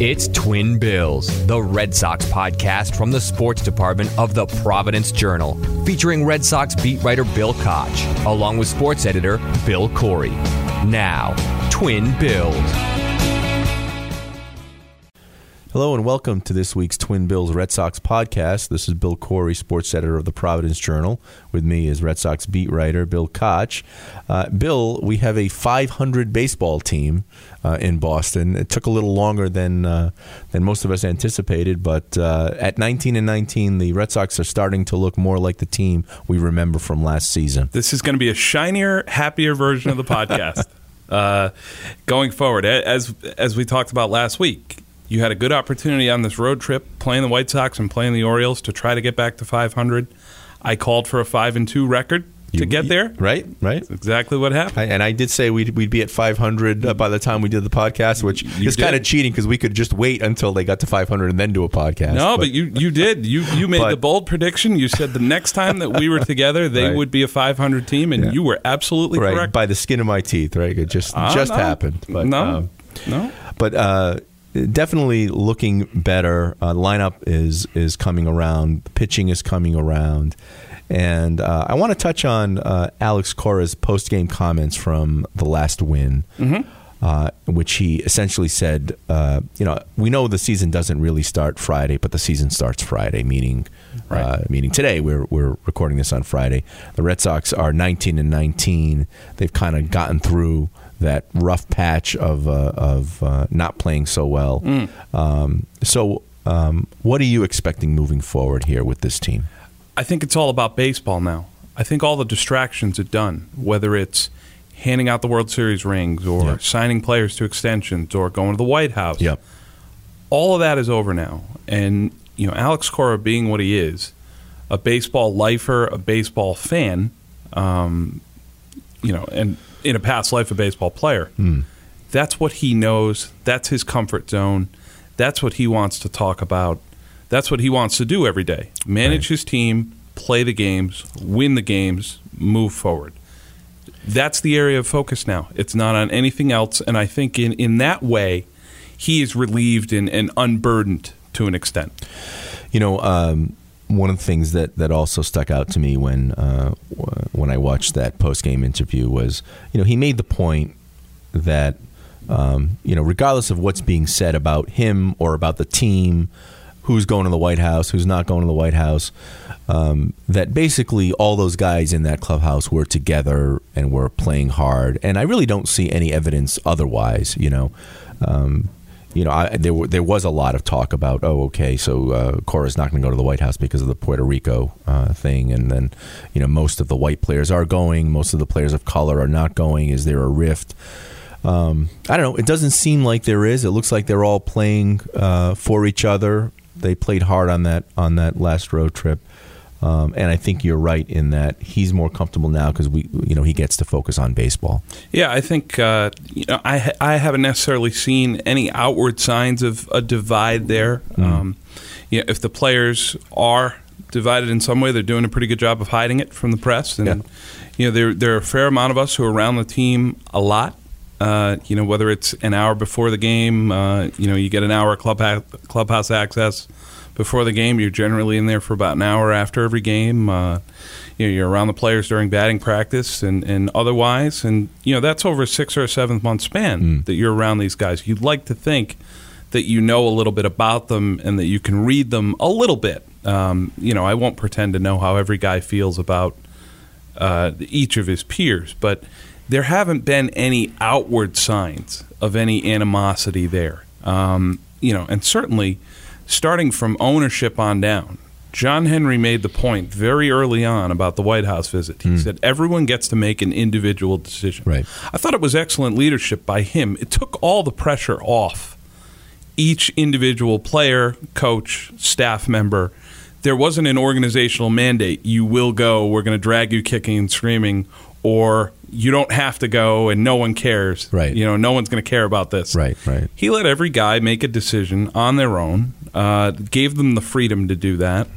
It's Twin Bills, the Red Sox podcast from the sports department of the Providence Journal, featuring Red Sox beat writer Bill Koch, along with sports editor Bill Corey. Now, Twin Bills. Hello and welcome to this week's Twin Bills Red Sox podcast. This is Bill Corey, sports editor of the Providence Journal. With me is Red Sox beat writer Bill Koch. Uh, Bill, we have a 500 baseball team uh, in Boston. It took a little longer than uh, than most of us anticipated, but uh, at 19 and 19, the Red Sox are starting to look more like the team we remember from last season. This is going to be a shinier, happier version of the podcast. Uh, going forward, as as we talked about last week, you had a good opportunity on this road trip playing the White Sox and playing the Orioles to try to get back to 500. I called for a 5 and 2 record to You- get there. Right, right. That's exactly what happened. I, and I did say we'd, we'd be at 500 uh, by the time we did the podcast, which You is kind of cheating because we could just wait until they got to 500 and then do a podcast. no, but, you you did. You you made But- the bold prediction. You said the next time that we were together, they Right. would be a 500 team, and Yeah. you were absolutely right correct. by the skin of my teeth, right? It just Ah, just no. happened. But, no, um, no. but uh, definitely looking better. Uh, lineup is is coming around. Pitching is coming around. And uh, I want to touch on uh, Alex Cora's post game comments from the last win, uh, which he essentially said, uh, you know, we know the season doesn't really start Friday, but the season starts Friday, meaning uh, Right. meaning today. We're we're recording this on Friday. The Red Sox are 19 and 19. They've kind of gotten through that rough patch of uh, of uh, not playing so well. Um, so, um, what are you expecting moving forward here with this team? I think it's all about baseball now. I think all the distractions are done, whether it's handing out the World Series rings or Yeah. signing players to extensions or going to the White House. All of that is over now. And, you know, Alex Cora being what he is, a baseball lifer, a baseball fan, um, you know, and in a past life, a baseball player. That's what he knows. That's his comfort zone. That's what he wants to talk about. That's what he wants to do every day. Manage Right. his team, play the games, win the games, move forward. That's the area of focus now. It's not on anything else. And I think in, in that way, he is relieved and, and unburdened to an extent. You know, um, one of the things that, that also stuck out to me when uh, when I watched that post game interview was, you know, he made the point that, um, you know, regardless of what's being said about him or about the team, who's going to the White House, who's not going to the White House, um, that basically all those guys in that clubhouse were together and were playing hard. And I really don't see any evidence otherwise. You know, um, you know, I, there there was a lot of talk about, oh, okay, so uh, Cora's not going to go to the White House because of the Puerto Rico uh, thing, and then, you know, most of the white players are going, most of the players of color are not going. Is there a rift? Um, I don't know. It doesn't seem like there is. It looks like they're all playing uh, for each other. They played hard on that on that last road trip, um, and I think you're right in that he's more comfortable now because we, you know, he gets to focus on baseball. Yeah, I think uh, you know I I haven't necessarily seen any outward signs of a divide there. Um, you know, if the players are divided in some way, they're doing a pretty good job of hiding it from the press. And Yeah. you know, there there are a fair amount of us who are around the team a lot. Uh, you know, whether it's an hour before the game, uh, you know, you get an hour clubhouse clubhouse access before the game. You're generally in there for about an hour after every game. Uh, you know, you're around the players during batting practice and, and otherwise, and you know that's over a six or a seven month span that you're around these guys. You'd like to think that you know a little bit about them and that you can read them a little bit. Um, you know, I won't pretend to know how every guy feels about uh, each of his peers, but there haven't been any outward signs of any animosity there. Um, you know, and certainly starting from ownership on down, John Henry made the point very early on about the White House visit. He hmm. said everyone gets to make an individual decision. Right. I thought it was excellent leadership by him. It took all the pressure off each individual player, coach, staff member. There wasn't an organizational mandate. You will go. We're going to drag you kicking and screaming, or you don't have to go, and no one cares. Right. You know, no one's going to care about this. Right, right. He let every guy make a decision on their own. Uh, gave them the freedom to do that,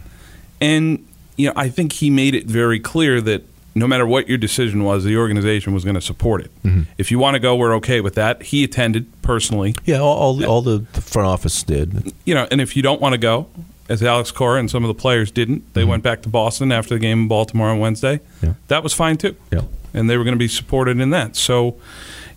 and you know, I think he made it very clear that no matter what your decision was, the organization was going to support it. Mm-hmm. If you want to go, we're okay with that. He attended personally, Yeah, all, all, all the, the front office did. you know, and if you don't want to go, as Alex Cora and some of the players didn't, they went back to Boston after the game in Baltimore on Wednesday. Mm-hmm. Yeah. That was fine too. Yeah. And they were going to be supported in that. So,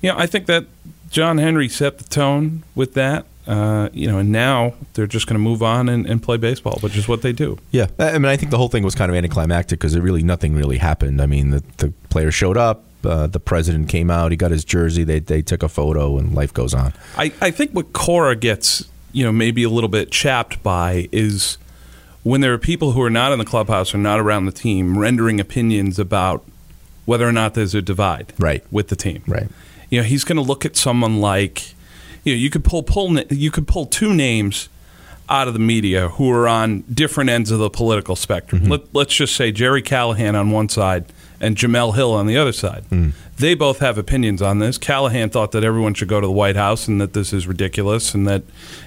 you know, I think that John Henry set the tone with that. Uh, you know, and now they're just going to move on and, and play baseball, which is what they do. Yeah, I mean, I think the whole thing was kind of anticlimactic because it really nothing really happened. I mean, the the player showed up, uh, the president came out, he got his jersey, they they took a photo, and life goes on. I, I think what Cora gets, you know, maybe a little bit chapped by is when there are people who are not in the clubhouse or not around the team rendering opinions about whether or not there's a divide Right. with the team. Right. You know, he's going to look at someone like, you know, you could pull pull you could pull two names out of the media who are on different ends of the political spectrum. Mm-hmm. Let, let's just say Gerry Callahan on one side and Jemele Hill on the other side. They both have opinions on this. Callahan thought that everyone should go to the White House and that this is ridiculous and that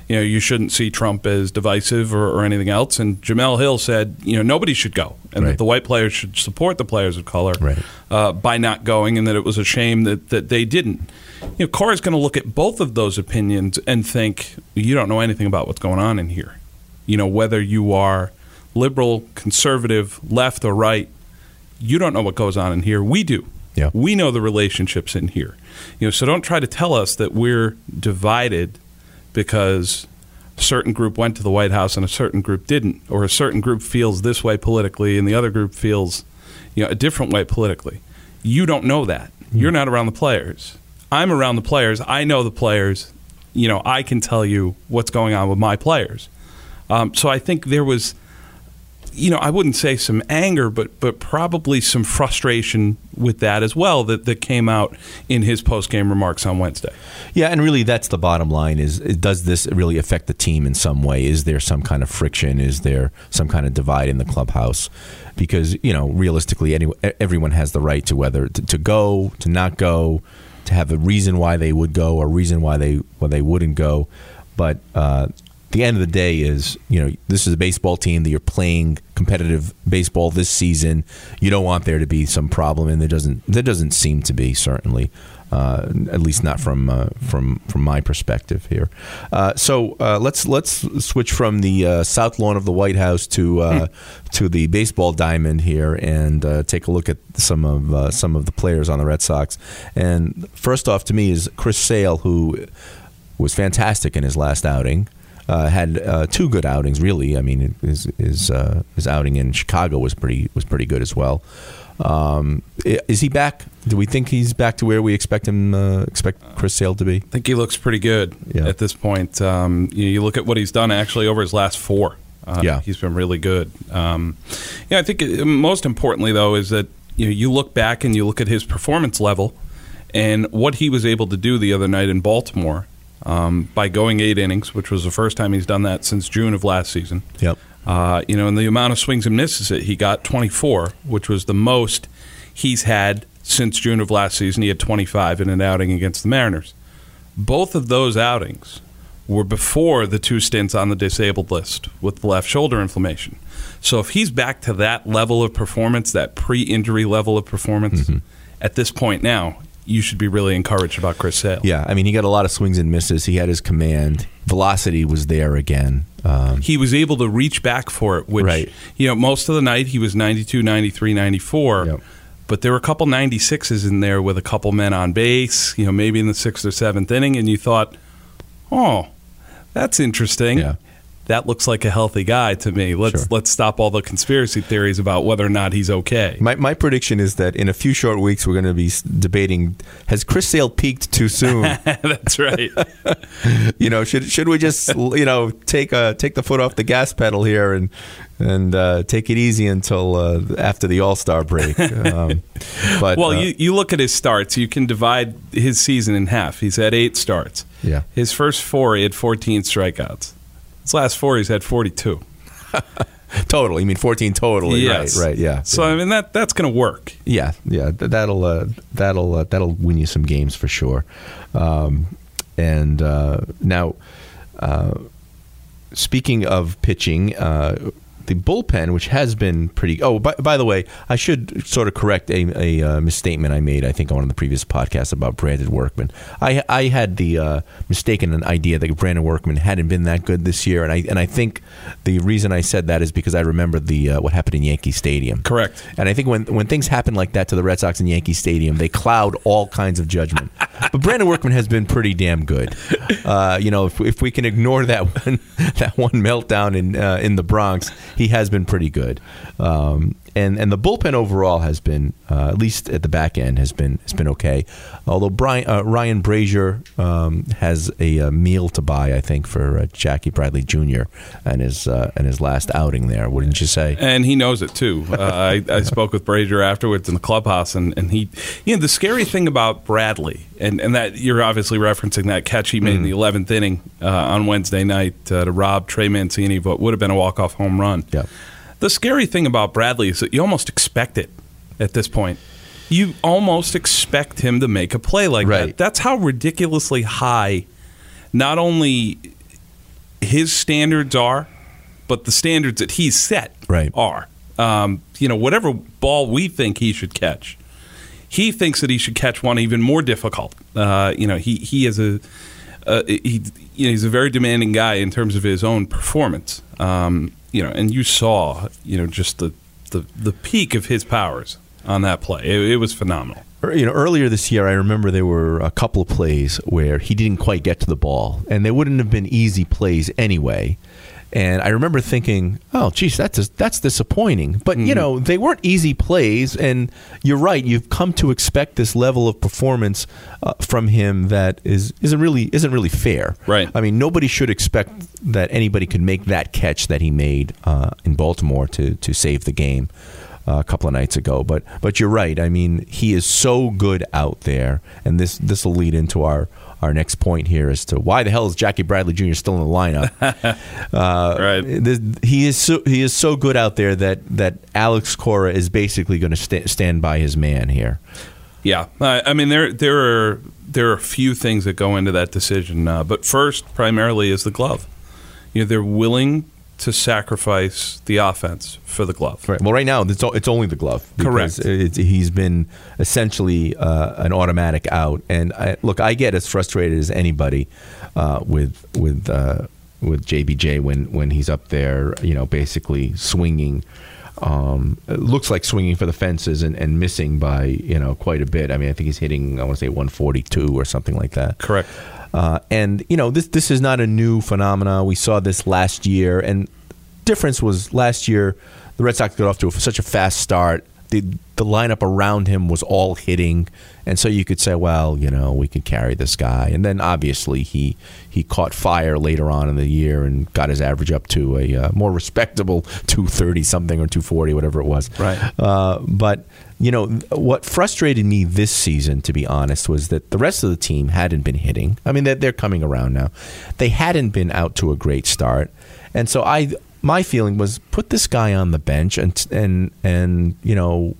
you know you shouldn't see Trump as divisive or, or anything else. And Jemele Hill said you know nobody should go and Right. that the white players should support the players of color Right. uh, by not going, and that it was a shame that, that they didn't. You know, Cora's going to look at both of those opinions and think, you don't know anything about what's going on in here. You know, whether you are liberal, conservative, left, or right, you don't know what goes on in here. We do. Yeah. We know the relationships in here. You know, so don't try to tell us that we're divided because a certain group went to the White House and a certain group didn't, or a certain group feels this way politically and the other group feels, you know, a different way politically. You don't know that. You're not around the players. I'm around the players. I know the players. You know, I can tell you what's going on with my players. Um, so I think there was, you know, I wouldn't say some anger, but but probably some frustration with that as well that, that came out in his post game remarks on Wednesday. Yeah, and really, that's the bottom line: is does this really affect the team in some way? Is there some kind of friction? Is there some kind of divide in the clubhouse? Because you know, realistically, any, everyone has the right to whether to, to go, to not go, to have a reason why they would go, or reason why they why they wouldn't go. But uh, the end of the day is, you know, this is a baseball team that you're playing competitive baseball this season. You don't want there to be some problem, and there doesn't there doesn't seem to be certainly. Uh, at least not from uh, from from my perspective here. Uh, so uh, let's let's switch from the uh, south lawn of the White House to uh, to the baseball diamond here and uh, take a look at some of uh, some of the players on the Red Sox. And first off, to me is Chris Sale, who was fantastic in his last outing. Uh, had uh, two good outings, really. I mean, his his, uh, his outing in Chicago was pretty was pretty good as well. Um, is he back? Do we think he's back to where we expect him? Uh, expect Chris Sale to be? I think he looks pretty good Yeah. at this point. Um, you, you look at what he's done actually over his last four. Uh, Yeah. he's been really good. Um, yeah, I think uh, most importantly though is that you know you look back and you look at his performance level and what he was able to do the other night in Baltimore um, by going eight innings, which was the first time he's done that since June of last season. Yep. Uh, you know, and the amount of swings and misses that he got 24, which was the most he's had since June of last season. He had 25 in an outing against the Mariners. Both of those outings were before the two stints on the disabled list with the left shoulder inflammation. So if he's back to that level of performance, that pre-injury level of performance, at this point now, you should be really encouraged about Chris Sale. Yeah, I mean, he got a lot of swings and misses. He had his command. Velocity was there again. Um, he was able to reach back for it, which, Right. you know, most of the night he was 92, 93, 94. Yep. But there were a couple 96s in there with a couple men on base, you know, maybe in the sixth or seventh inning, and you thought, oh, that's interesting. Yeah. That looks like a healthy guy to me. Let's Sure. let's stop all the conspiracy theories about whether or not he's okay. my, my prediction is that in a few short weeks, we're going to be debating has Chris Sale peaked too soon? That's right. you know, should should we just you know take uh, take the foot off the gas pedal here and and uh, take it easy until uh, after the All Star break? Um, but well, uh, you, you look at his starts, you can divide his season in half. He's had eight starts. yeah, His first four, he had 14 strikeouts. His last four, he's had 42. total. You mean fourteen totally? Yes. Right. Right. Yeah. So I mean that that's going to work. Yeah, yeah, that'll uh, that'll uh, that'll win you some games for sure. Um, and uh, now, uh, speaking of pitching, uh, the bullpen, which has been pretty. Oh, by, by the way, I should sort of correct a, a uh, misstatement I made. I think on one of the previous podcasts about Brandon Workman. I I had the uh, mistaken idea that Brandon Workman hadn't been that good this year, and I and I think the reason I said that is because I remember the uh, what happened in Yankee Stadium. Correct. And I think when when things happen like that to the Red Sox in Yankee Stadium, they cloud all kinds of judgment. but Brandon Workman has been pretty damn good. Uh, you know, if, if we can ignore that one that one meltdown in uh, in the Bronx, he has been pretty good. Um, and and the bullpen overall has been uh, at least at the back end has been has been okay. Although Brian uh, Ryan Brasier um, has a, a, meal to buy, I think, for uh, Jackie Bradley Jr. and his uh, and his last outing there, wouldn't you say? And he knows it too. Uh, I, I spoke with Brasier afterwards in the clubhouse, and, and he, you know, the scary thing about Bradley, and, and that you're obviously referencing that catch he made mm. in the 11th inning uh, on Wednesday night to rob Trey Mancini what would have been a walk off home run. Yeah the scary thing about Bradley is that you almost expect it at this point. You almost expect him to make a play like right. that. That's how ridiculously high not only his standards are, but the standards that he's set right. are. Um, you know, whatever ball we think he should catch, he thinks that he should catch one even more difficult. Uh, you know, he he is a uh, he, you know, he's a very demanding guy in terms of his own performance. Um, you know, and you saw, you know, just the the, the peak of his powers on that play. It, it was phenomenal. Er, you know, earlier this year, I remember there were a couple of plays where he didn't quite get to the ball, and they wouldn't have been easy plays anyway. And I remember thinking, "Oh, geez, that's that's disappointing." But mm-hmm. you know, they weren't easy plays, and you're right. You've come to expect this level of performance uh, from him that is isn't really isn't really fair. Right. I mean, nobody should expect that anybody could make that catch that he made uh, in Baltimore to to save the game. Uh, a couple of nights ago. But but you're right. I mean, he is so good out there, and this this will lead into our our next point here as to why the hell is Jackie Bradley Jr. still in the lineup. uh, right. This, he is so he is so good out there that that Alex Cora is basically going to st- stand by his man here. Yeah, I mean there there are there are a few things that go into that decision, uh, but first, primarily, is the glove. You know, they're willing to sacrifice the offense for the glove. Right. Well, right now it's, it's only the glove. Correct. he's been essentially uh, an automatic out, and I, look, I get as frustrated as anybody uh, with with uh, with JBJ when when he's up there, you know, basically swinging. Um, it looks like swinging for the fences and, and missing by you know quite a bit. I mean, I think he's hitting I want to say 142 or something like that. Correct. Uh, and you know this this is not a new phenomena. We saw this last year, and difference was last year the Red Sox got off to such a fast start. The the lineup around him was all hitting, and so you could say, well, you know, we could carry this guy. And then obviously he he caught fire later on in the year and got his average up to a uh, more respectable 230 something or 240, whatever it was. Right. Uh, but you know, what frustrated me this season, to be honest, was that the rest of the team hadn't been hitting. I mean, they're, they're coming around now. They hadn't been out to a great start, and so I, my feeling was put this guy on the bench and and and you know,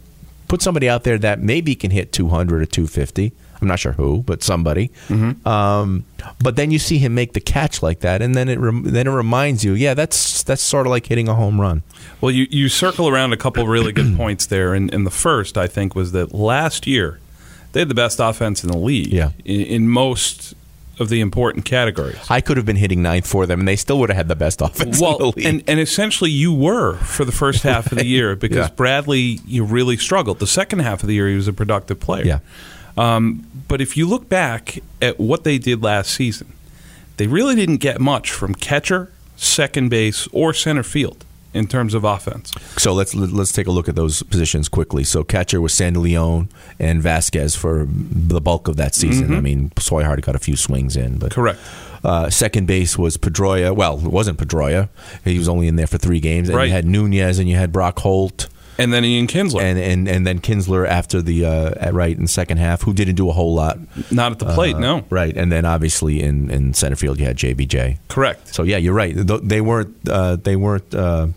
put somebody out there that maybe can hit 200 or 250 I'm not sure who, but somebody. Mm-hmm. Um, but then you see him make the catch like that, and then it rem- then it reminds you, yeah, that's that's sort of like hitting a home run. Well, you you circle around a couple really good points there, and, and the first I think was that last year they had the best offense in the league. Yeah. in, in most of the important categories. I could have been hitting ninth for them, and they still would have had the best offense well, And, and essentially, you were for the first half of the year because yeah. Bradley you really struggled. The second half of the year, he was a productive player. Yeah. Um, but if you look back at what they did last season, they really didn't get much from catcher, second base, or center field in terms of offense. So let's let's take a look at those positions quickly. So catcher was Sandy Leon and Vazquez for the bulk of that season. Mm-hmm. I mean, Swihart got a few swings in, but correct. Uh, second base was Pedroia. Well, it wasn't Pedroia. He was only in there for three games. And right. you had Nunez and you had Brock Holt. And then Ian Kinsler. And and, and then Kinsler after the uh, right in the second half, who didn't do a whole lot. Not at the plate, uh, no. Right, and then obviously in, in center field you had JBJ. Correct. So yeah, you're right. They weren't uh, they weren't. Uh,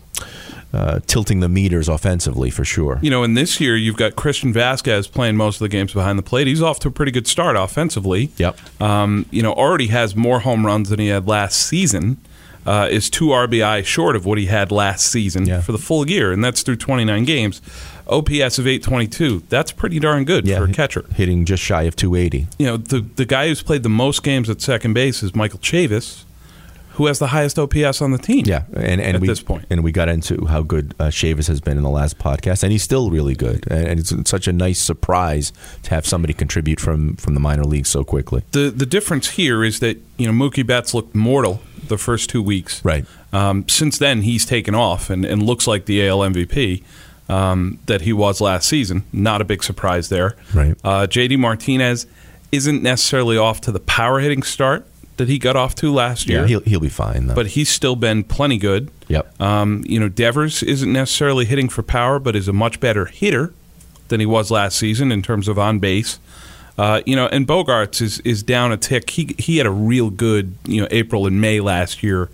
uh, tilting the meters offensively for sure. You know, and this year you've got Christian Vazquez playing most of the games behind the plate. He's off to a pretty good start offensively. Yep. Um, you know, already has more home runs than he had last season. Uh, is two RBI short of what he had last season Yeah. for the full year, and that's through 29 games. OPS of 822. That's pretty darn good for a catcher. hitting just shy of 280. You know, the the guy who's played the most games at second base is Michael Chavis, who has the highest OPS on the team. Yeah, and and At we, this and we got into how good uh, Chavis has been in the last podcast, and he's still really good, and, and it's such a nice surprise to have somebody contribute from from the minor leagues so quickly. The the difference here is that you know Mookie Betts looked mortal the first two weeks. Right. Um, since then, he's taken off and, and looks like the AL MVP um, that he was last season. Not a big surprise there. Right. Uh, JD Martinez isn't necessarily off to the power hitting start that he got off to last year, Yeah, he'll he'll be fine though. but he's still been plenty good. Yep. Um, you know, Devers isn't necessarily hitting for power, but is a much better hitter than he was last season in terms of on base. Uh, you know, and Bogaerts is is down a tick. He he had a real good you know April and May last year,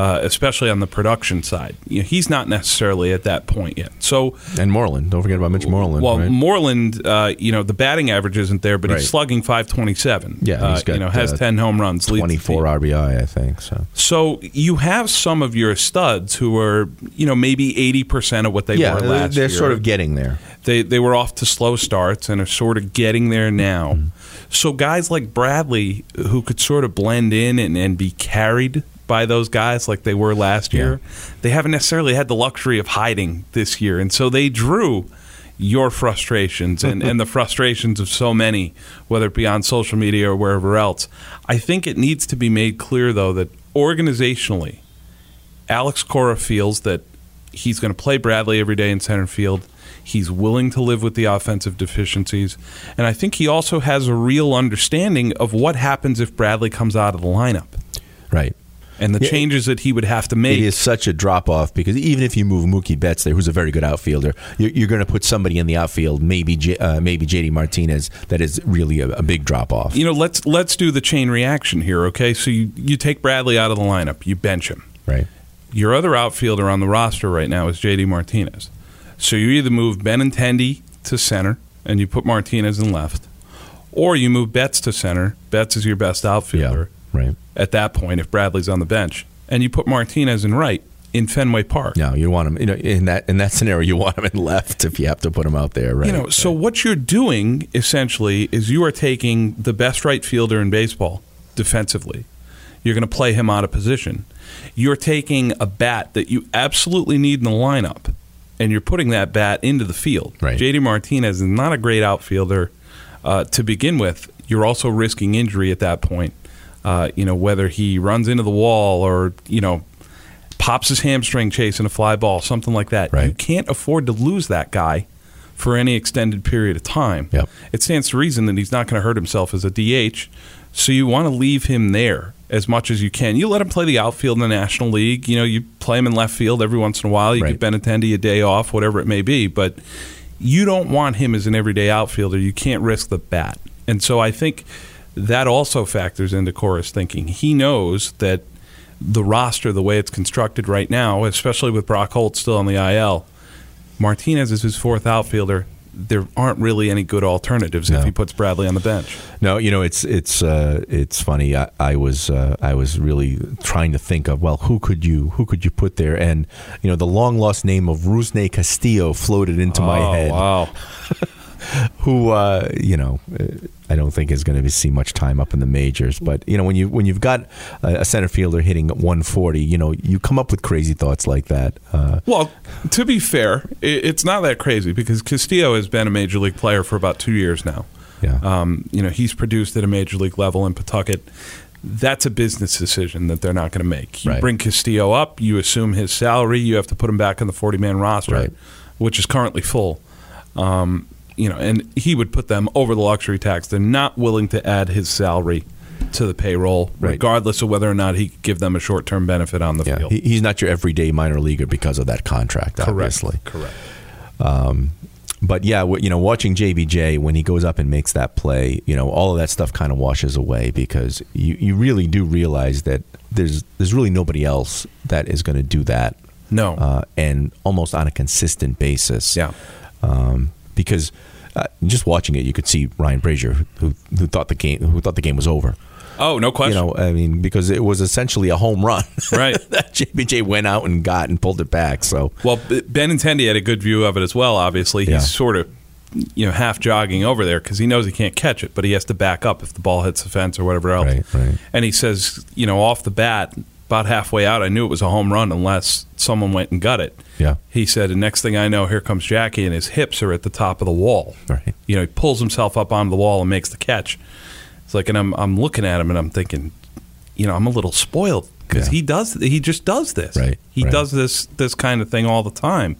uh, especially on the production side. You know, he's not necessarily at that point yet. So and Moreland, don't forget about Mitch Moreland. well, right? Moreland, uh, you know, the batting average isn't there, but Right. he's slugging 527. Yeah, uh, he's got, you know has uh, 10 home runs, 24. RBI, I think. So So you have some of your studs who are, you know, maybe 80% of what they yeah, were last year. they're year. sort of getting there. they they were off to slow starts and are sort of getting there now. Mm-hmm. So guys like Bradley, who could sort of blend in and, and be carried by those guys like they were last Yeah. year, they haven't necessarily had the luxury of hiding this year, and so they drew your frustrations and, and the frustrations of so many, whether it be on social media or wherever else. I think it needs to be made clear, though, that organizationally, Alex Cora feels that he's going to play Bradley every day in center field. He's willing to live with the offensive deficiencies. And I think he also has a real understanding of what happens if Bradley comes out of the lineup Right. And the Yeah, changes that he would have to make. It is such a drop off because even if you move Mookie Betts there, who's a very good outfielder, you're, you're going to put somebody in the outfield, maybe J, uh, maybe JD Martinez, that is really a, a big drop off. You know, let's let's do the chain reaction here, okay? So you, you take Bradley out of the lineup, you bench him. Right. Your other outfielder on the roster right now is JD Martinez. So you either move Benintendi to center and you put Martinez in left, or you move Betts to center. Betts is your best outfielder Right. at that point if Bradley's on the bench, and you put Martinez in right in Fenway Park. No, you want him. You know, in that in that scenario, you want him in left if you have to put him out there. Right. You know, so what you're doing essentially is you are taking the best right fielder in baseball defensively. You're going to play him out of position. You're taking a bat that you absolutely need in the lineup, and you're putting that bat into the field. Right. JD Martinez is not a great outfielder uh, to begin with. You're also risking injury at that point. Uh, you know, whether he runs into the wall or you know pops his hamstring chasing a fly ball, something like that. Right. You can't afford to lose that guy for any extended period of time. Yep. It stands to reason that he's not going to hurt himself as a DH, so you want to leave him there as much as you can. You let him play the outfield in the National League. You know, you play him in left field every once in a while. You Right. give Benintendi a day off, whatever it may be, but you don't want him as an everyday outfielder. You can't risk the bat. And so I think that also factors into Cora's thinking. He knows that the roster, the way it's constructed right now, especially with Brock Holt still on the IL, Martinez is his fourth outfielder. There aren't really any good alternatives No. if he puts Bradley on the bench. No, you know it's it's uh, it's funny. I, I was uh, I was really trying to think of well, who could you who could you put there? And you know the long lost name of Rusney Castillo floated into my oh, head. wow. Who uh, you know uh, I don't think is going to see much time up in the majors. But you know when you when you've got a, a center fielder hitting 140, you know you come up with crazy thoughts like that. Uh, Well, to be fair, it's not that crazy because Castillo has been a major league player for about two years now. yeah, Um, you know, he's produced at a major league level in Pawtucket. That's a business decision that they're not going to make. You Right. bring Castillo up, you assume his salary, you have to put him back on the 40 man roster, Right. which is currently full. Um, you know, and he would put them over the luxury tax. They're not willing to add his salary to the payroll, Right. regardless of whether or not he could give them a short term benefit on the yeah. field. He, he's not your everyday minor leaguer because of that contract, obviously. Correct. But yeah, you know, watching JBJ when he goes up and makes that play, you know, all of that stuff kind of washes away because you, you really do realize that there's there's really nobody else that is going to do that, No. uh, and almost on a consistent basis. yeah. Um, because uh, just watching it, you could see Ryan Brasier, who who thought the game who thought the game was over. Oh, no question. You know, I mean, because it was essentially a home run, Right. that JBJ went out and got and pulled it back. So Well, B- Benintendi had a good view of it as well. Obviously, he's Yeah. sort of you know half jogging over there because he knows he can't catch it, but he has to back up if the ball hits the fence or whatever else. Right, right. And he says, you know, off the bat, about halfway out, I knew it was a home run unless someone went and got it. Yeah. He said, and next thing I know, here comes Jackie, and his hips are at the top of the wall. Right. You know, he pulls himself up onto the wall and makes the catch. It's like, and I'm I'm looking at him and I'm thinking, you know, I'm a little spoiled because Yeah. he does he just does this. Right, He right. does this this kind of thing all the time.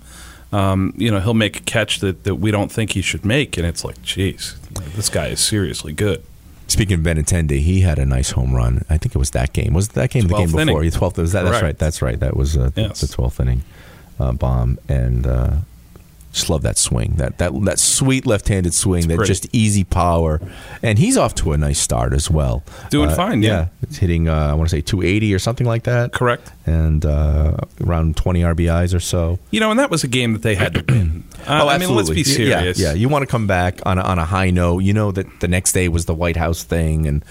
Um, you know, he'll make a catch that, that we don't think he should make, and it's like, geez, this guy is seriously good. Speaking of Benintendi, he had a nice home run. I think it was that game. Was it that game? The game before? inning. Yeah, 12th. Was that, that's right. That's right. That was uh, Yes. the 12th inning uh, bomb. And uh, just love that swing. That that that sweet left-handed swing. that pretty. just easy power. And he's off to a nice start as well. Doing Uh, fine, yeah. It's hitting. Uh, I want to say 280 or something like that. Correct. And uh, around 20 RBIs or so. You know, and that was a game that they had to win. Uh, I mean, let's be Y- yeah, serious. Yeah, you want to come back on a, on a high note. You know that the next day was the White House thing, and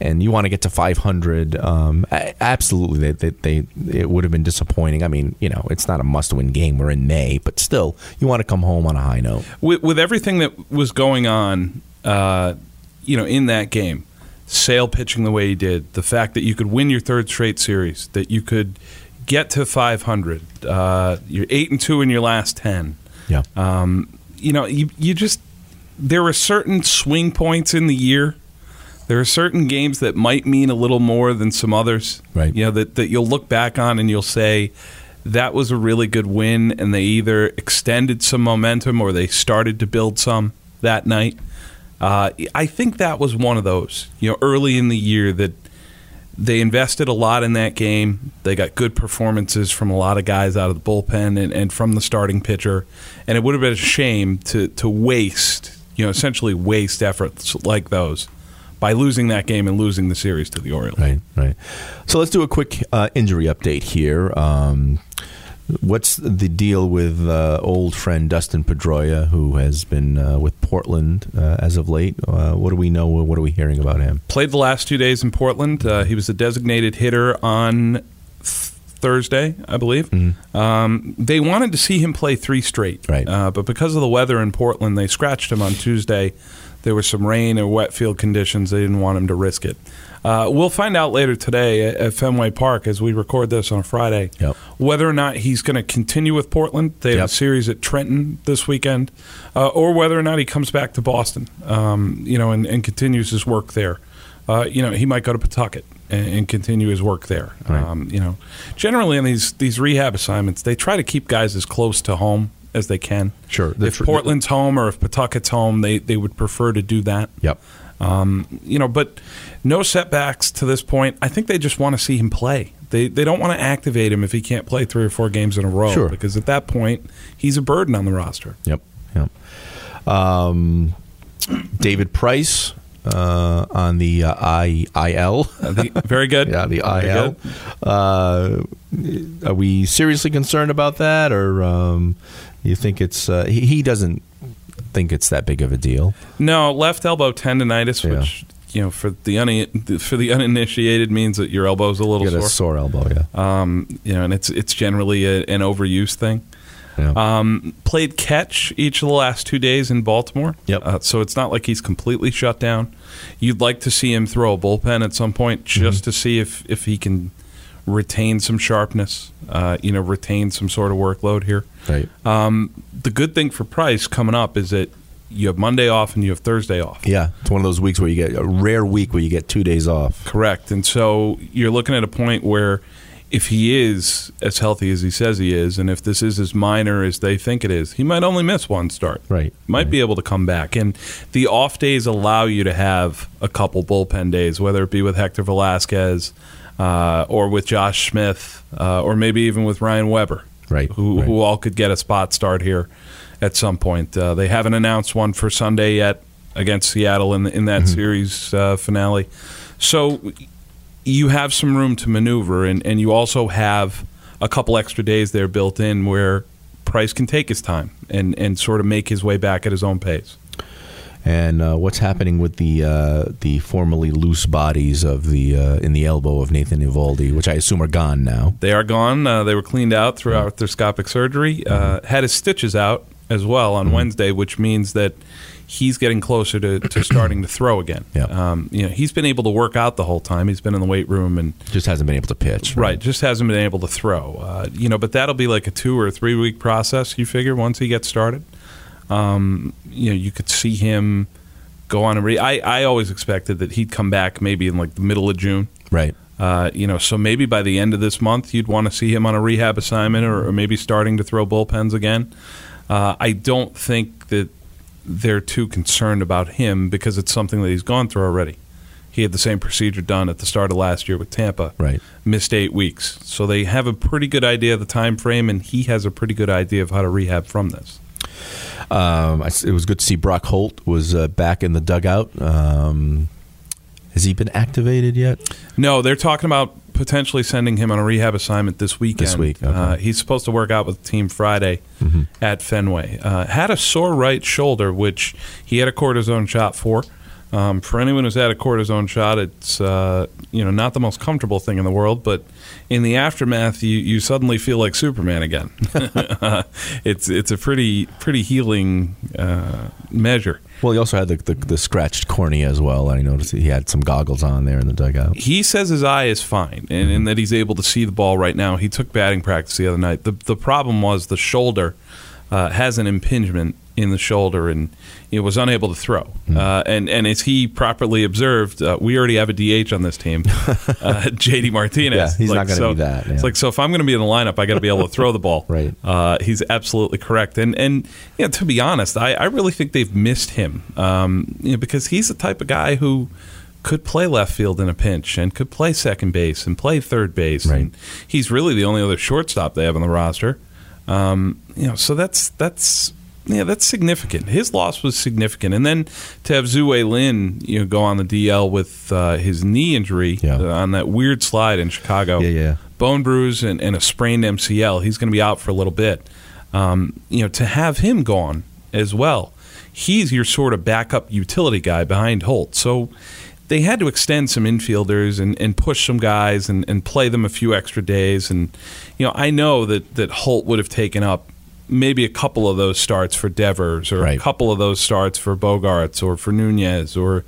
and you want to get to 500. Um, absolutely, they, they, they it would have been disappointing. I mean, you know, it's not a must-win game. We're in May, but still, you want to come home on a high note. with, with everything that was going on, uh, you know, in that game, Sale pitching the way he did, the fact that you could win your third straight series, that you could get to 500, uh, you're eight and two in your last ten. Yeah, Um, you know, you you just there are certain swing points in the year. There are certain games that might mean a little more than some others. Right. You know that that you'll look back on and you'll say that was a really good win, and they either extended some momentum or they started to build some that night. Uh, I think that was one of those. You know, early in the year that they invested a lot in that game. They got good performances from a lot of guys out of the bullpen and, and from the starting pitcher. And it would have been a shame to, to waste, you know, essentially waste efforts like those by losing that game and losing the series to the Orioles. right, right. So let's do a quick uh, injury update here. Um, What's the deal with uh, old friend Dustin Pedroia, who has been uh, with Portland uh, as of late? Uh, what do we know? What are we hearing about him? Played the last two days in Portland. Uh, he was a designated hitter on th- Thursday, I believe. Um, they wanted to see him play three straight, Right. Uh, but because of the weather in Portland, they scratched him on Tuesday. There was some rain or wet field conditions. They didn't want him to risk it. Uh, we'll find out later today at, at Fenway Park as we record this on Friday Yep. whether or not he's going to continue with Portland. They have Yep. a series at Trenton this weekend, uh, or whether or not he comes back to Boston, um, you know, and, and continues his work there. Uh, you know, he might go to Pawtucket and, and continue his work there. Right. Um, you know, generally on these these rehab assignments, they try to keep guys as close to home as they can. Sure. The If tr- Portland's home or if Pawtucket's home, they they would prefer to do that. Yep. Um, you know, but no setbacks to this point. I think they just want to see him play. They they don't want to activate him if he can't play three or four games in a row. Sure. Because at that point, he's a burden on the roster. Yep. Yep. Um, David Price uh, on the uh, I, IL. Uh, the- very good. yeah, the IL. Uh, are we seriously concerned about that, or um, you think it's uh, he, he doesn't think it's that big of a deal? No, left elbow tendonitis, Yeah. which you know for the un- for the uninitiated means that your elbow's a little got a sore. sore elbow, yeah. Um, you know, and it's it's generally a, an overuse thing. yeah. Um, played catch each of the last two days in Baltimore. Yep. Uh, so it's not like he's completely shut down. You'd like to see him throw a bullpen at some point just to see if, if he can retain some sharpness, uh, you know, retain some sort of workload here. right. Um, the good thing for Price coming up is that you have Monday off and you have Thursday off. Yeah, it's one of those weeks where you get a rare week where you get two days off. Correct. And so you're looking at a point where if he is as healthy as he says he is, and if this is as minor as they think it is, he might only miss one start. Right. Might be able to come back. And the off days allow you to have a couple bullpen days, whether it be with Hector Velazquez uh, or with Josh Smith uh, or maybe even with Ryan Weber. Right, Who, right. who all could get a spot start here at some point. Uh, they haven't announced one for Sunday yet against Seattle in, in that series uh, finale. So you have some room to maneuver, and, and you also have a couple extra days there built in where Price can take his time and, and sort of make his way back at his own pace. And uh, what's happening with the uh, the formerly loose bodies of the uh, in the elbow of Nathan Eovaldi, which I assume are gone now? They are gone. Uh, they were cleaned out through arthroscopic surgery. Uh, had his stitches out as well on Wednesday, which means that he's getting closer to, to starting to throw again. Yeah. Um, you know, he's been able to work out the whole time. He's been in the weight room and Just hasn't been able to pitch. right, just hasn't been able to throw. Uh, you know, but that'll be like a two or three week process. You figure once he gets started. Um, you know, you could see him go on and re- I I always expected that he'd come back maybe in like the middle of June. Right. Uh, you know, so maybe by the end of this month, you'd want to see him on a rehab assignment or, or maybe starting to throw bullpens again. Uh, I don't think that they're too concerned about him because it's something that he's gone through already. He had the same procedure done at the start of last year with Tampa. Right. Missed eight weeks, so they have a pretty good idea of the time frame, and he has a pretty good idea of how to rehab from this. Um, I it was good to see Brock Holt was uh, back in the dugout. Um, has he been activated yet? No, they're talking about potentially sending him on a rehab assignment this weekend. This week, okay. Mm-hmm. uh, he's supposed to work out with the team Friday at Fenway. Uh, had a sore right shoulder, which he had a cortisone shot for. Um, for anyone who's had a cortisone shot, it's uh, you know not the most comfortable thing in the world, but in the aftermath, you, you suddenly feel like Superman again. it's it's a pretty pretty healing uh, measure. Well, he also had the, the, the scratched cornea as well. I noticed he had some goggles on there in the dugout. he says his eye is fine and, and that he's able to see the ball right now. He took batting practice the other night. The the problem was the shoulder uh, has an impingement in the shoulder and he was unable to throw. Hmm. Uh, and and as he properly observed, uh, we already have a DH on this team, uh, JD Martinez. Yeah, he's not gonna so- be that, yeah. It's like so if I'm going to be in the lineup, I got to be able to throw the ball. Right. Uh, he's absolutely correct. And and you know, to be honest, I, I really think they've missed him. Um, you know, because he's the type of guy who could play left field in a pinch and could play second base and play third base. Right. And he's really the only other shortstop they have on the roster. Um, you know, so that's that's yeah, that's significant. His loss was significant, and then to have Tzu-Wei Lin, you know, go on the DL with uh, his knee injury Yeah. uh, on that weird slide in Chicago, Yeah, yeah. bone bruise and, and a sprained MCL. He's going to be out for a little bit. Um, you know, to have him gone as well, he's your sort of backup utility guy behind Holt. So they had to extend some infielders and, and push some guys and, and play them a few extra days. And you know, I know that that Holt would have taken up maybe a couple of those starts for Devers or Right. a couple of those starts for Bogaerts or for Nunez or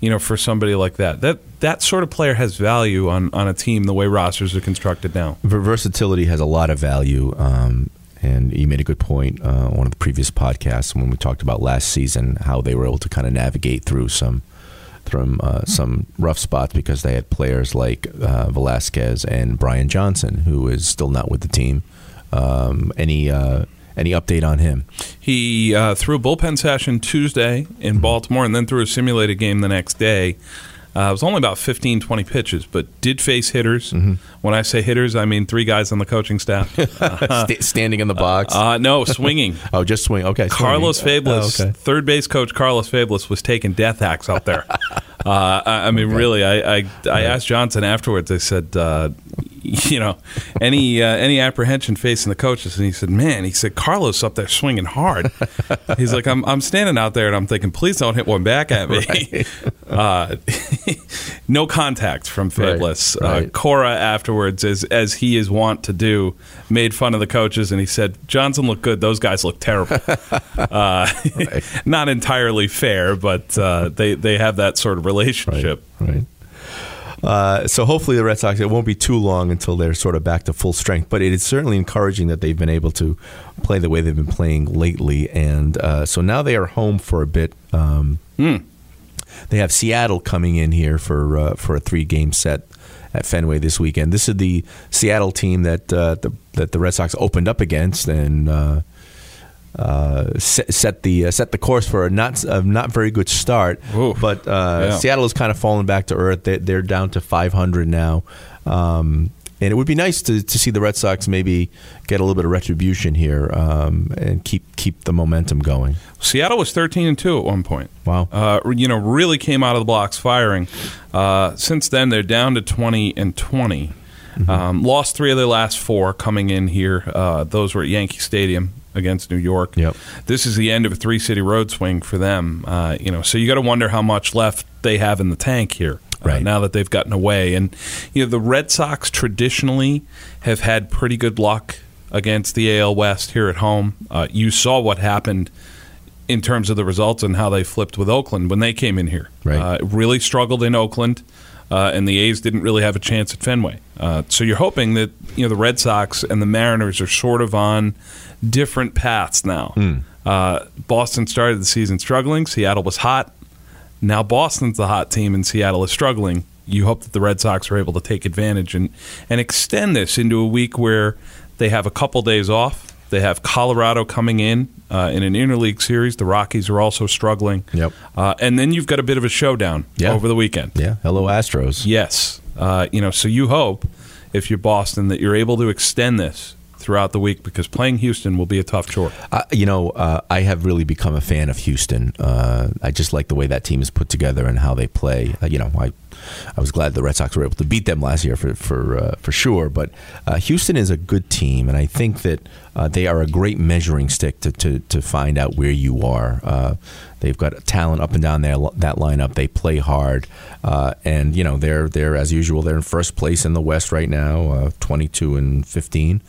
you know for somebody like that. That that sort of player has value on on a team the way rosters are constructed now. Versatility has a lot of value. Um, and you made a good point uh, on one of the previous podcasts when we talked about last season how they were able to kind of navigate through some from uh, some rough spots because they had players like uh, Velazquez and Brian Johnson, who is still not with the team. Um, any uh, any update on him? He uh, threw a bullpen session Tuesday in Baltimore and then threw a simulated game the next day. Uh, it was only about 15, 20 pitches, but did face hitters. When I say hitters, I mean three guys on the coaching staff. Sta- standing in the box. Uh, no, swinging. oh, just swing. Okay, swinging. Carlos Febles, Oh, okay. third base coach Carlos Febles was taking death hacks out there. uh, I, I mean, really, I, I, I asked Johnson afterwards. I said, uh, you know, any uh, any apprehension facing the coaches, and he said, man, he said Carlos up there swinging hard. He's like, I'm I'm standing out there and I'm thinking, please don't hit one back at me. uh, no contact from Right, Febles. Uh, right. Cora afterwards, as as he is wont to do, made fun of the coaches and he said Johnson looked good. Those guys look terrible. uh, Not entirely fair, but uh, they they have that sort of relationship. Right. Uh, so hopefully the Red Sox it won't be too long until they're sort of back to full strength. But it is certainly encouraging that they've been able to play the way they've been playing lately, and uh, so now they are home for a bit. Um, They have Seattle coming in here for uh, for a three game set at Fenway this weekend. This is the Seattle team that uh, the, that the Red Sox opened up against and. Uh, set, set the uh, set the course for a not a not very good start, Oof. but uh, Yeah. Seattle has kind of fallen back to earth. They, they're down to 500 now, um, and it would be nice to, to see the Red Sox maybe get a little bit of retribution here um, and keep keep the momentum going. Seattle was thirteen and two at one point. Wow. Uh, you know, really came out of the blocks firing. Uh, since then, they're down to twenty and twenty. Um, lost three of their last four coming in here. Uh, those were at Yankee Stadium against New York. Yep. This is the end of a three city road swing for them. Uh, you know, so you got to wonder how much left they have in the tank here. uh, Right. now that they've gotten away, and you know the Red Sox traditionally have had pretty good luck against the AL West here at home. Uh, you saw what happened in terms of the results and how they flipped with Oakland when they came in here. Right. Uh, really struggled in Oakland, uh, and the A's didn't really have a chance at Fenway. Uh, so you're hoping that you know the Red Sox and the Mariners are sort of on different paths now. Uh, Boston started the season struggling. Seattle was hot. Now Boston's the hot team, and Seattle is struggling. You hope that the Red Sox are able to take advantage and and extend this into a week where they have a couple days off. They have Colorado coming in uh, in an interleague series. The Rockies are also struggling. Yep. Uh, and then you've got a bit of a showdown Yeah. over the weekend. Yeah. Hello, Astros. Yes. Uh, you know, so you hope if you're Boston that you're able to extend this throughout the week because playing Houston will be a tough chore. Uh, you know, uh, I have really become a fan of Houston. Uh, I just like the way that team is put together and how they play. Uh, you know, I I was glad the Red Sox were able to beat them last year for for uh, for sure. But uh, Houston is a good team, and I think that they are a great measuring stick to to, to find out where you are. They've got talent up and down there that lineup. They play hard, and you know they're they're as usual. They're in first place in the West right now, twenty two and fifteen.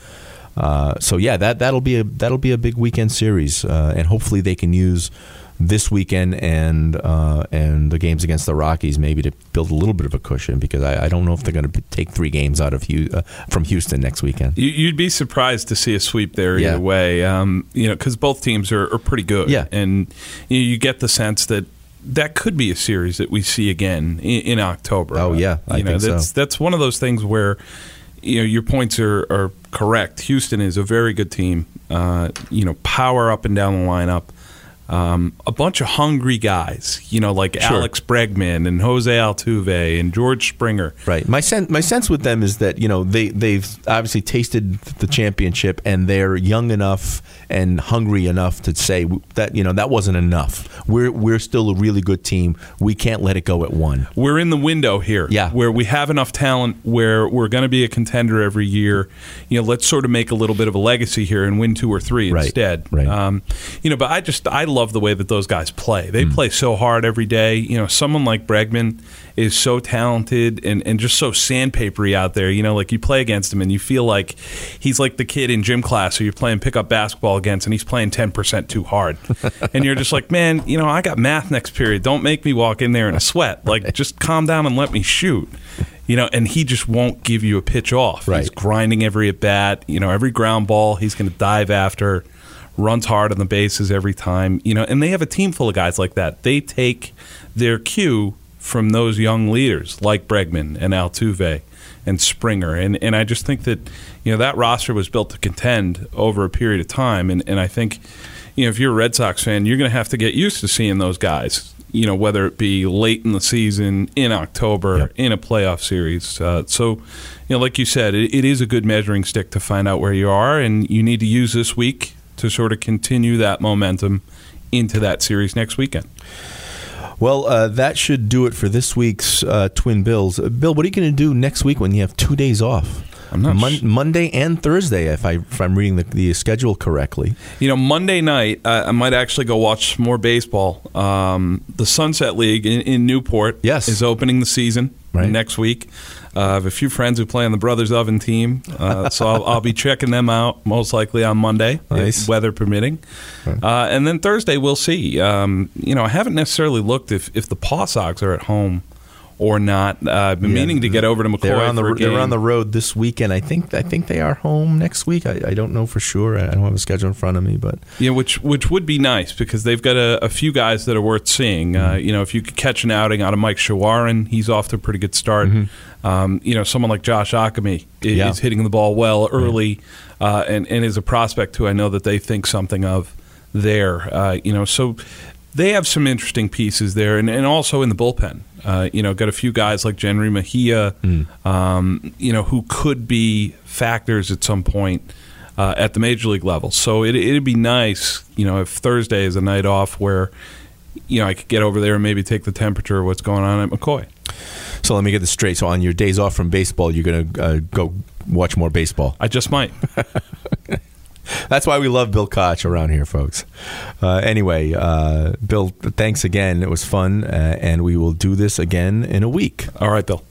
Uh, so yeah, that that'll be a that'll be a big weekend series, uh, and hopefully they can use this weekend and uh, and the games against the Rockies maybe to build a little bit of a cushion because I, I don't know if they're going to take three games out of uh, from Houston next weekend. You- You'd be surprised to see a sweep there Yeah. either way, um, you know, because both teams are, are pretty good. Yeah. and you, you get the sense that that could be a series that we see again in, in October. Oh, yeah, I you know, think so. that's that's one of those things where you know your points are, are correct. Houston is a very good team. Uh, you know, power up and down the lineup. Um, a bunch of hungry guys, you know, like Sure. Alex Bregman and Jose Altuve and George Springer. Right. My sense my sense with them is that you know they they've obviously tasted the championship and they're young enough and hungry enough to say that you know that wasn't enough. We're we're still a really good team. We can't let it go at one. we're in the window here Yeah. where we have enough talent where we're going to be a contender every year you know let's sort of make a little bit of a legacy here and win two or three Right, instead right. Um, you know but i just i love the way that those guys play. They Mm. play so hard every day. You know someone like bregman is so talented and, and just so sandpapery out there. You know like you play against him and you feel like he's like the kid in gym class who you're playing pickup basketball against and he's playing 10% too hard. And you're just like man you know i got math next period. Don't make me walk in there in a sweat. Like just calm down and let me shoot. You know and he just won't give you a pitch off. He's grinding every at bat. You know every ground ball he's going to dive after runs hard on the bases every time you know and they have a team full of guys like that. They take their cue from those young leaders like Bregman and Altuve and Springer. And and I just think that you know that roster was built to contend over a period of time. And and I think you know if you're a Red Sox fan you're going to have to get used to seeing those guys you know whether it be late in the season in October Yep. in a playoff series. Uh, so you know like you said it, it is a good measuring stick to find out where you are. And you need to use this week to sort of continue that momentum into that series next weekend Well, uh, that should do it for this week's uh, Twin Bills. Uh, Bill, what are you going to do next week when you have two days off? I'm not Mon- Monday and Thursday, if I if I'm reading the, the schedule correctly. You know, Monday night, uh, I might actually go watch some more baseball. Um, the Sunset League in, in Newport Yes. is opening the season Right. next week. Uh, I have a few friends who play on the Brothers Oven team, uh, so I'll, I'll be checking them out most likely on Monday, if Nice. weather permitting. Uh, and then Thursday, we'll see. Um, you know, I haven't necessarily looked if, if the Paw Sox are at home or not. Uh, I've been Yeah, meaning to get over to McCoy They're on the they're on the road this weekend. I think I think they are home next week. I, I don't know for sure. I don't have a schedule in front of me, but Yeah, which which would be nice because they've got a, a few guys that are worth seeing. Uh, Mm-hmm. you know, if you could catch an outing out of Mike Shawaryn, he's off to a pretty good start. Um, you know, someone like Josh Ockimey is. Yeah. hitting the ball well early, uh, and and is a prospect who I know that they think something of there. Uh, you know, so they have some interesting pieces there, and, and also in the bullpen. Uh, you know, got a few guys like Jenry Mejia, Mm. um, you know, who could be factors at some point uh, at the major league level. So it, it'd be nice, you know, if Thursday is a night off where, you know, I could get over there and maybe take the temperature of what's going on at McCoy. So let me get this straight. So on your days off from baseball, you're going to uh, go watch more baseball. I just might. That's why we love Bill Koch around here, folks. Uh, anyway, uh, Bill, thanks again. It was fun, uh, and we will do this again in a week. All right, Bill.